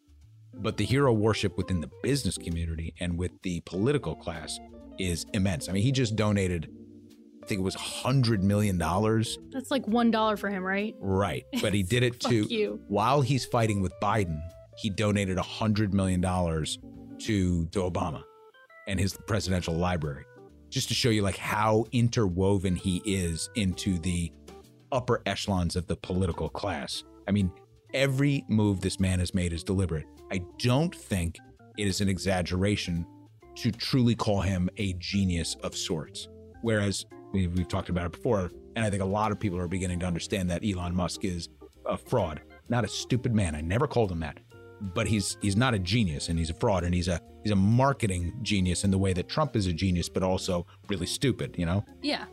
But the hero worship within the business community and with the political class is immense. I mean, he just donated, I think it was $100 million. That's like one dollar for him, right? Right. But he <laughs> did it to, you. while he's fighting with Biden, he donated $100 million to, to Obama and his presidential library, just to show you like how interwoven he is into the upper echelons of the political class. I mean, every move this man has made is deliberate. I don't think it is an exaggeration to truly call him a genius of sorts. Whereas we, we've talked about it before, and I think a lot of people are beginning to understand that Elon Musk is a fraud, not a stupid man. I never called him that, but he's he's not a genius, and he's a fraud, and he's a he's a marketing genius in the way that Trump is a genius, but also really stupid. You know? Yeah.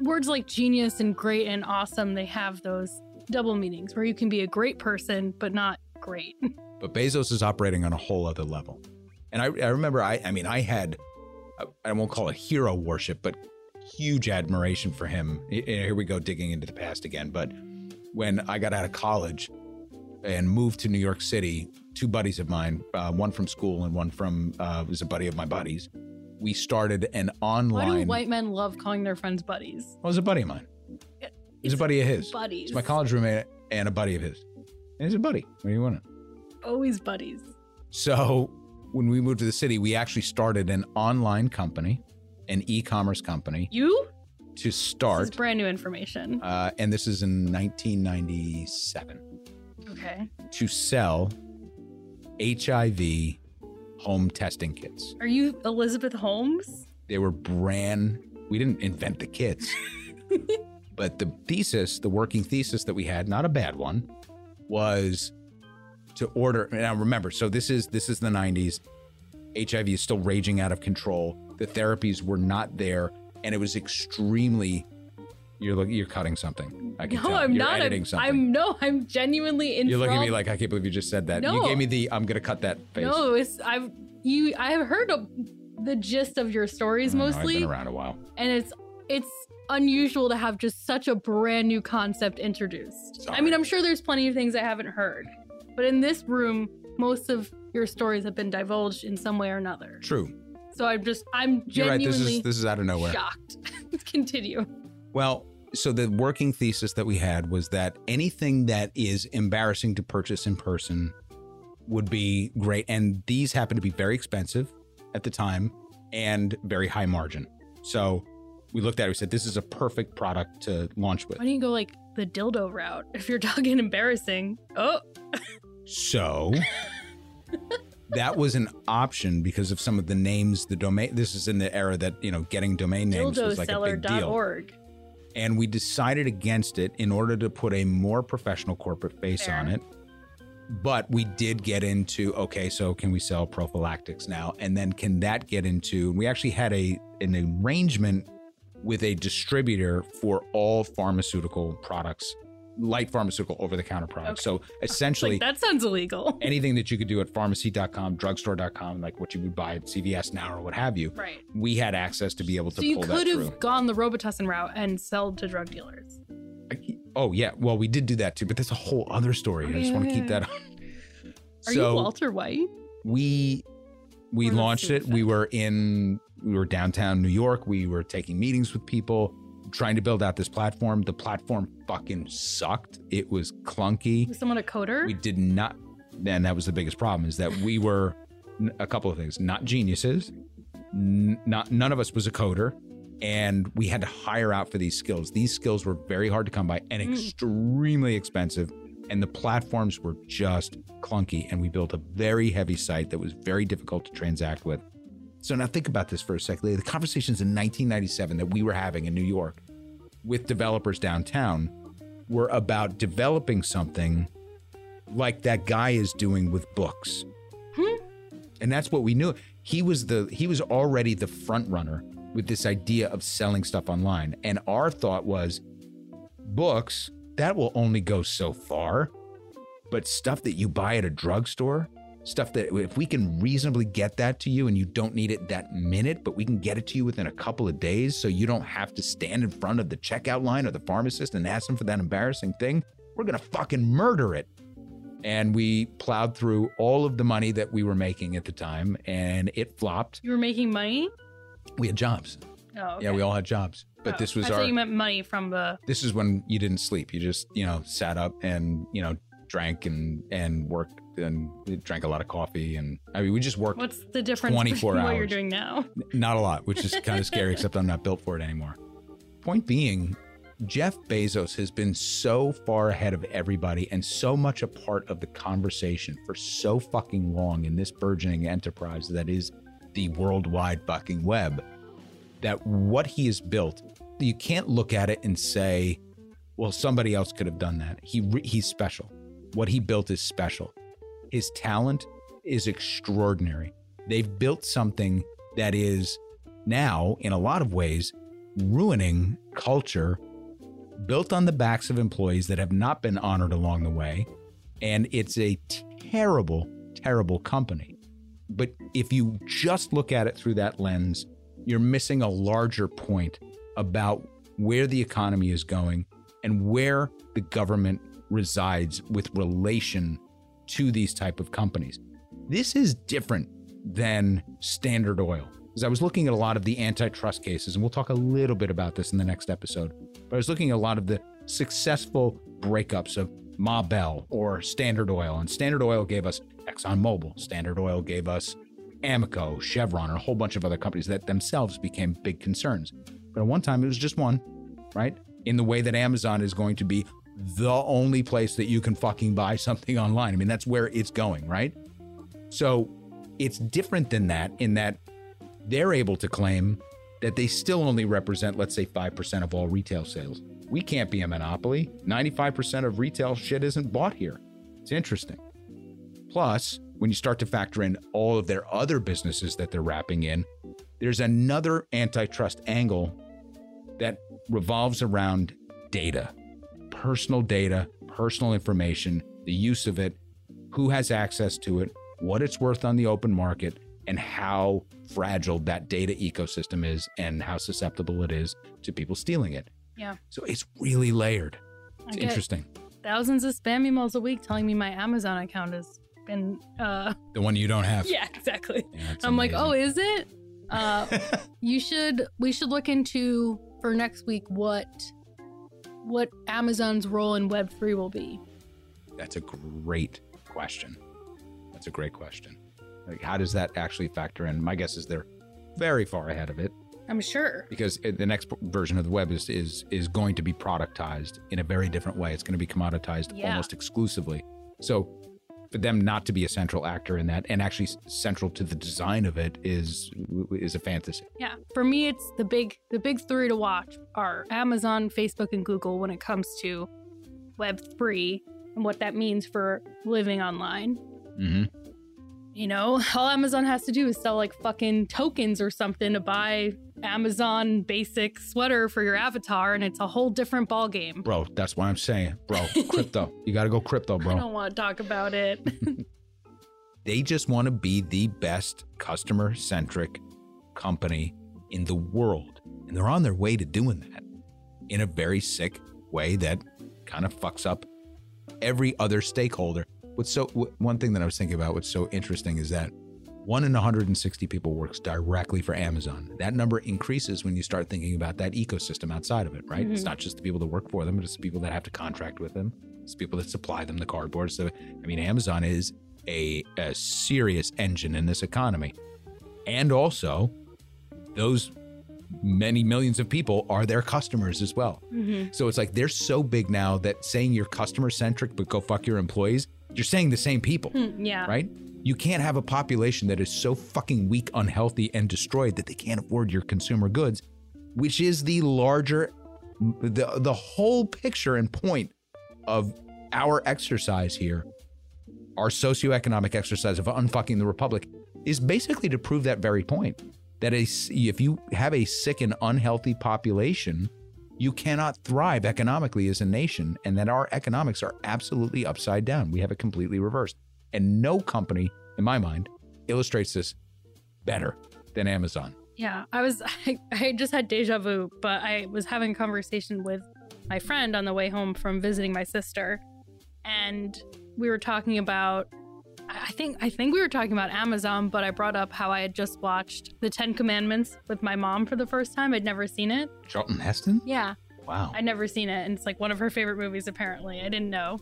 Words like genius and great and awesome, they have those double meanings where you can be a great person, but not great. <laughs> But Bezos is operating on a whole other level. And I, I remember, I, I mean, I had, I won't call it hero worship, but huge admiration for him. Here we go digging into the past again. But when I got out of college and moved to New York City, two buddies of mine, uh, one from school and one from uh, was a buddy of my buddies. We started an online. Why do white men love calling their friends buddies? Well, was a buddy of mine. He's a buddy of his. buddies. He's my college roommate and a buddy of his. And he's a buddy. What do you want? It? Always buddies. So when we moved to the city, we actually started an online company, an e-commerce company You? to This start. is brand new information. Uh, and this is in 1997 Okay. to sell HIV home testing kits. Are you Elizabeth Holmes? They were brand. We didn't invent the kits, <laughs> but the thesis, the working thesis that we had, not a bad one, was to order. Now remember, so this is this is the 90s. HIV is still raging out of control. The therapies were not there, and it was extremely. You're look, you're cutting something. I can no, tell. I'm you're not. editing I'm, something. I'm no. I'm genuinely in. you're looking at me like I can't believe you just said that. You No. gave me the I'm gonna cut that face. No, it's I've you. I have heard of the gist of your stories know, I've mostly, been around a while. and it's it's unusual to have just such a brand new concept introduced. I mean, I'm sure there's plenty of things I haven't heard, but in this room, most of your stories have been divulged in some way or another. True. So I'm just I'm genuinely You're right. This is this is out of nowhere. shocked. <laughs> Continue. Well, so the working thesis that we had was that anything that is embarrassing to purchase in person would be great. And these happen to be very expensive at the time and very high margin. So we looked at it, we said, this is a perfect product to launch with. Why don't you go like the dildo route if you're <laughs> talking embarrassing? Oh, So that was an option because of some of the names, the domain. This is in the era that, you know, getting domain names was like a big deal. dildoseller.org. and we decided against it in order to put a more professional corporate face on it. But we did get into okay, so can we sell prophylactics now? And then can that get into? We actually had a an arrangement with a distributor for all pharmaceutical products, light pharmaceutical over the counter products. So <laughs> essentially, Like that sounds illegal. <laughs> anything that you could do at pharmacy.com, drugstore.com, like what you would buy at CVS now or what have you. Right. We had access to be able to So you could have gone the Robitussin route and sold to drug dealers. Oh yeah, well we did do that too, but that's a whole other story. I just want to keep oh, that. on. <laughs> Are you Walter White? we we oh, Or launched it. We were in we were downtown New York. We were taking meetings with people, trying to build out this platform. The platform fucking sucked. It was clunky. Was someone a coder? We did not. And that was the biggest problem is that we were a couple of things, not geniuses. N- not none of us was a coder, and we had to hire out for these skills. These skills were very hard to come by and Mm. extremely expensive. And the platforms were just clunky. And we built a very heavy site that was very difficult to transact with. So now think about this for a second. The conversations in 1997 that we were having in New York with developers downtown were about developing something like that guy is doing with books. Hmm. And that's what we knew. He was the he was already the front runner with this idea of selling stuff online. And our thought was books, that will only go so far. But stuff that you buy at a drugstore, stuff that if we can reasonably get that to you and you don't need it that minute, but we can get it to you within a couple of days so you don't have to stand in front of the checkout line or the pharmacist and ask them for that embarrassing thing, we're going to fucking murder it. And we plowed through all of the money that we were making at the time and it flopped. You were making money? We had jobs. Oh, Yeah, we all had jobs. But Oh, this was I our you meant money from the. this is when you didn't sleep. You just, you know, sat up and, you know, drank and and worked and drank a lot of coffee and I mean we just worked What's the difference <laughs> 24 between what you're doing now? not a lot, which is kind of scary except I'm not built for it anymore. Point being, Jeff Bezos has been so far ahead of everybody and so much a part of the conversation for so fucking long in this burgeoning enterprise that is the worldwide fucking web. That what he has built, you can't look at it and say, well, somebody else could have done that. He he's special. What he built is special. His talent is extraordinary. They've built something that is now, in a lot of ways, ruining culture built on the backs of employees that have not been honored along the way. And it's a terrible, terrible company. But if you just look at it through that lens, you're missing a larger point about where the economy is going and where the government resides with relation to these type of companies. This is different than Standard Oil. Because I was looking at a lot of the antitrust cases, and we'll talk a little bit about this in the next episode. But I was looking at a lot of the successful breakups of Ma Bell or Standard Oil. And Standard Oil gave us ExxonMobil. Standard Oil gave us Amoco, Chevron, and a whole bunch of other companies that themselves became big concerns. But at one time, it was just one, right? In the way that Amazon is going to be the only place that you can fucking buy something online. I mean, that's where it's going, right? So it's different than that in that they're able to claim that they still only represent, let's say, 5% of all retail sales. We can't be a monopoly. 95% of retail shit isn't bought here. It's interesting. Plus, when you start to factor in all of their other businesses that they're wrapping in, there's another antitrust angle that revolves around data, personal data, personal information, the use of it, who has access to it, what it's worth on the open market, and how fragile that data ecosystem is and how susceptible it is to people stealing it. Yeah. So it's really layered. It's interesting. Thousands of spam emails a week telling me my Amazon account has been. Uh, The one you don't have. <laughs> yeah, exactly. it's I'm like, oh, is it? Uh, <laughs> you should. We should look into for next week what what Amazon's role in Web three will be. That's a great question. That's a great question. Like, how does that actually factor in? My guess is they're very far ahead of it I'm sure. because uh, the next version of the web is is is going to be productized in a very different way. It's going to be commoditized Yeah. almost exclusively. So for them not to be a central actor in that and actually central to the design of it is is a fantasy. Yeah, for me, it's the big the big three to watch are Amazon, Facebook, and Google when it comes to Web three and what that means for living online. Mm-hmm. You know, all Amazon has to do is sell like fucking tokens or something to buy Amazon basic sweater for your avatar, and it's a whole different ball game. Bro, that's what I'm saying. Bro, <laughs> crypto. You got to go crypto, bro. I don't want to talk about it. <laughs> They just want to be the best customer centric company in the world. And they're on their way to doing that in a very sick way that kind of fucks up every other stakeholder. What's so one thing that I was thinking about what's so interesting is that one in 160 people works directly for Amazon. That number increases when you start thinking about that ecosystem outside of it, right? It's Mhm. not just the people that work for them, but it's the people that have to contract with them. It's people that supply them the cardboard. So, I mean, Amazon is a, a serious engine in this economy. And also, those many millions of people are their customers as well. Mhm. So it's like they're so big now that saying you're customer centric, but go fuck your employees, you're saying the same people, Hmm, yeah. right? You can't have a population that is so fucking weak, unhealthy, and destroyed that they can't afford your consumer goods, which is the larger, the, the whole picture and point of our exercise here, our socioeconomic exercise of unfucking the republic, is basically to prove that very point. That a, if you have a sick and unhealthy population, you cannot thrive economically as a nation, and that our economics are absolutely upside down. We have it completely reversed. And no company, in my mind, illustrates this better than Amazon. Yeah, I was <laughs> I, I just had deja vu, but I was having a conversation with my friend on the way home from visiting my sister, and we were talking about I think I think we were talking about Amazon, but I brought up how I had just watched The Ten Commandments with my mom for the first time. I'd never seen it. Charlton Heston? Yeah. Wow. I'd never seen it, and it's like one of her favorite movies. Apparently, I didn't know.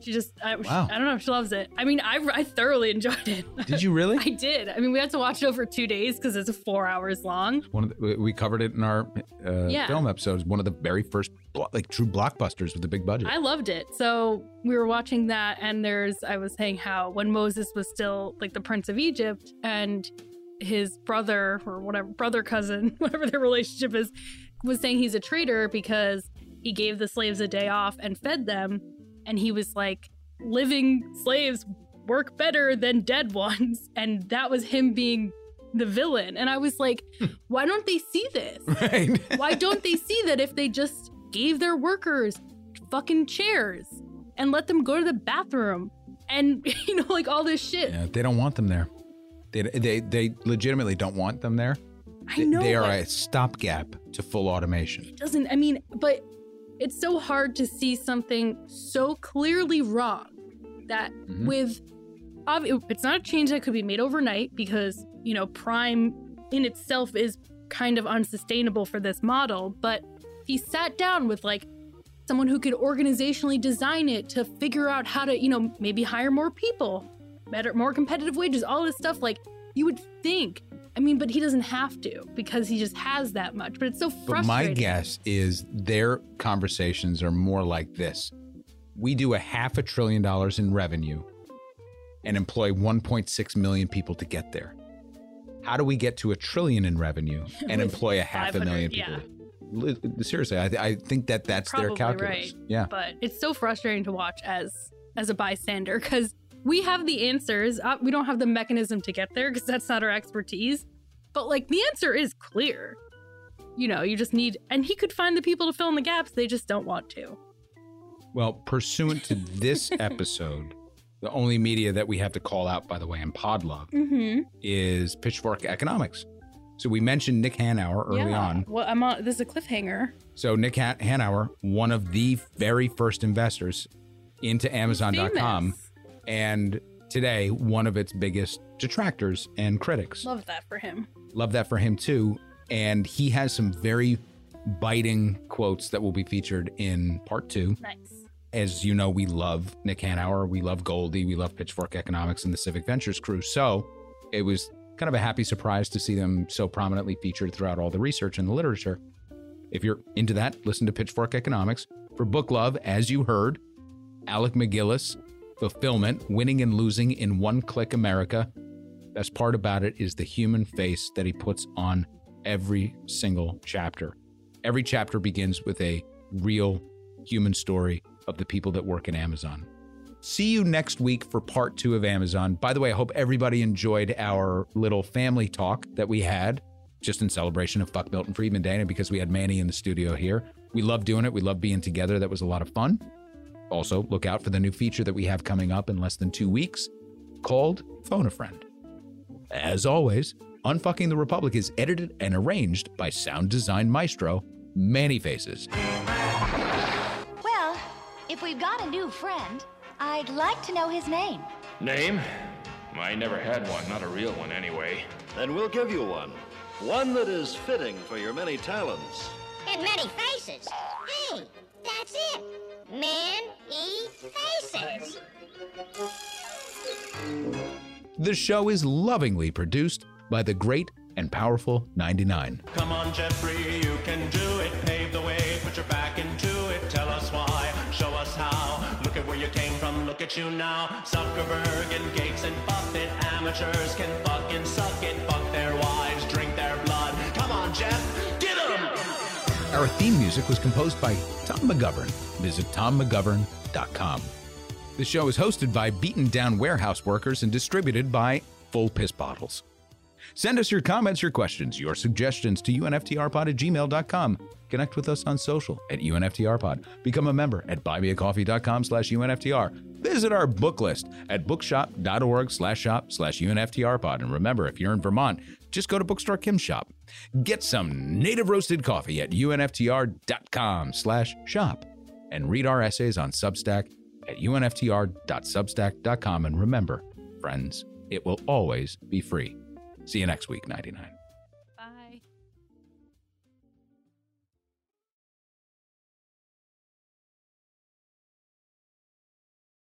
She just, I, Wow. I don't know if she loves it. I mean, I, I thoroughly enjoyed it. Did you really? <laughs> I did. I mean, we had to watch it over two days because it's four hours long. One of the, we covered it in our uh, Yeah. film episodes. One of the very first like true blockbusters with a big budget. I loved it. So we were watching that, and there's, I was saying how when Moses was still like the prince of Egypt, and his brother or whatever brother cousin, <laughs> whatever their relationship is, was saying he's a traitor because he gave the slaves a day off and fed them, and he was like, living slaves work better than dead <laughs> ones, and that was him being the villain. And I was like, hmm. why don't they see this? Right. <laughs> why don't they see that if they just gave their workers fucking chairs and let them go to the bathroom and <laughs> you know like all this shit. Yeah, they don't want them there. They, they, they legitimately don't want them there. I know, They are a stopgap to full automation. doesn't I mean, but it's so hard to see something so clearly wrong that Mhm. with it's not a change that could be made overnight because, you know, Prime in itself is kind of unsustainable for this model, but he sat down with like someone who could organizationally design it to figure out how to, you know, maybe hire more people, better more competitive wages, all this stuff like you would think I mean, but he doesn't have to because he just has that much. But it's so frustrating. But my guess is their conversations are more like this. We do a half a trillion dollars in revenue and employ 1.6 million people to get there. How do we get to a trillion in revenue <laughs> and employ a half a million people? Li- Seriously, I, I think that that's their calculus. right. Yeah. But it's so frustrating to watch as as a bystander because we have the answers. Uh, we don't have the mechanism to get there because that's not our expertise. But like the answer is clear. You know, you just need, and he could find the people to fill in the gaps. They just don't want to. Well, pursuant to this <laughs> episode, the only media that we have to call out, by the way, in Podlove Mm-hmm. is Pitchfork Economics. So we mentioned Nick Hanauer early yeah. on. Well, I'm on. This is a cliffhanger. So Nick Han- Hanauer, one of the very first investors into Amazon.com, and today one of its biggest detractors and critics. Love that for him. Love that for him too. And he has some very biting quotes that will be featured in part two. Nice. As you know, we love Nick Hanauer, we love Goldy, we love Pitchfork Economics and the Civic Ventures crew. So it was kind of a happy surprise to see them so prominently featured throughout all the research and the literature. If you're into that, listen to Pitchfork Economics. For Book Love, as you heard, Alec MacGillis, Fulfillment, Winning and Losing in One Click America. Best part about it is the human face that he puts on every single chapter. Every chapter begins with a real human story of the people that work at Amazon. See you next week for part two of Amazon. By the way, I hope everybody enjoyed our little family talk that we had just in celebration of Fuck Milton Friedman Day and because we had Manny in the studio here. We love doing it. We love being together. That was a lot of fun. Also, look out for the new feature that we have coming up in less than two weeks called Phone a Friend. As always, Unfucking the Republic is edited and arranged by sound design maestro Manny Faces. Well, if we've got a new friend, I'd like to know his name. Name? I never had one, not a real one anyway. Then we'll give you one. One that is fitting for your many talents. And many faces. Hey, that's it. Man E faces. The show is lovingly produced by the great and powerful 99. Come on, Jeffrey, you can do it. Pave the way, put your back into it. Tell us why, show us how. Look at where you came from, look at you now. Zuckerberg and Gates and Buffett, amateurs can fucking suck it. Fuck their wives, Our theme music was composed by Tom McGovern. Visit tommcgovern.com. The show is hosted by beaten down warehouse workers and distributed by Full Piss Bottles. Send us your comments, your questions, your suggestions to unftrpod at gmail.com. Connect with us on social at unftrpod. Become a member at buymeacoffee.com slash unftr. Visit our book list at bookshop.org slash shop slash unftrpod. And remember, if you're in Vermont, just go to Bookstore Kim's shop. Get some native roasted coffee at unftr.com slash shop. And read our essays on Substack at unftr.substack.com. And remember, friends, it will always be free. See you next week, 99.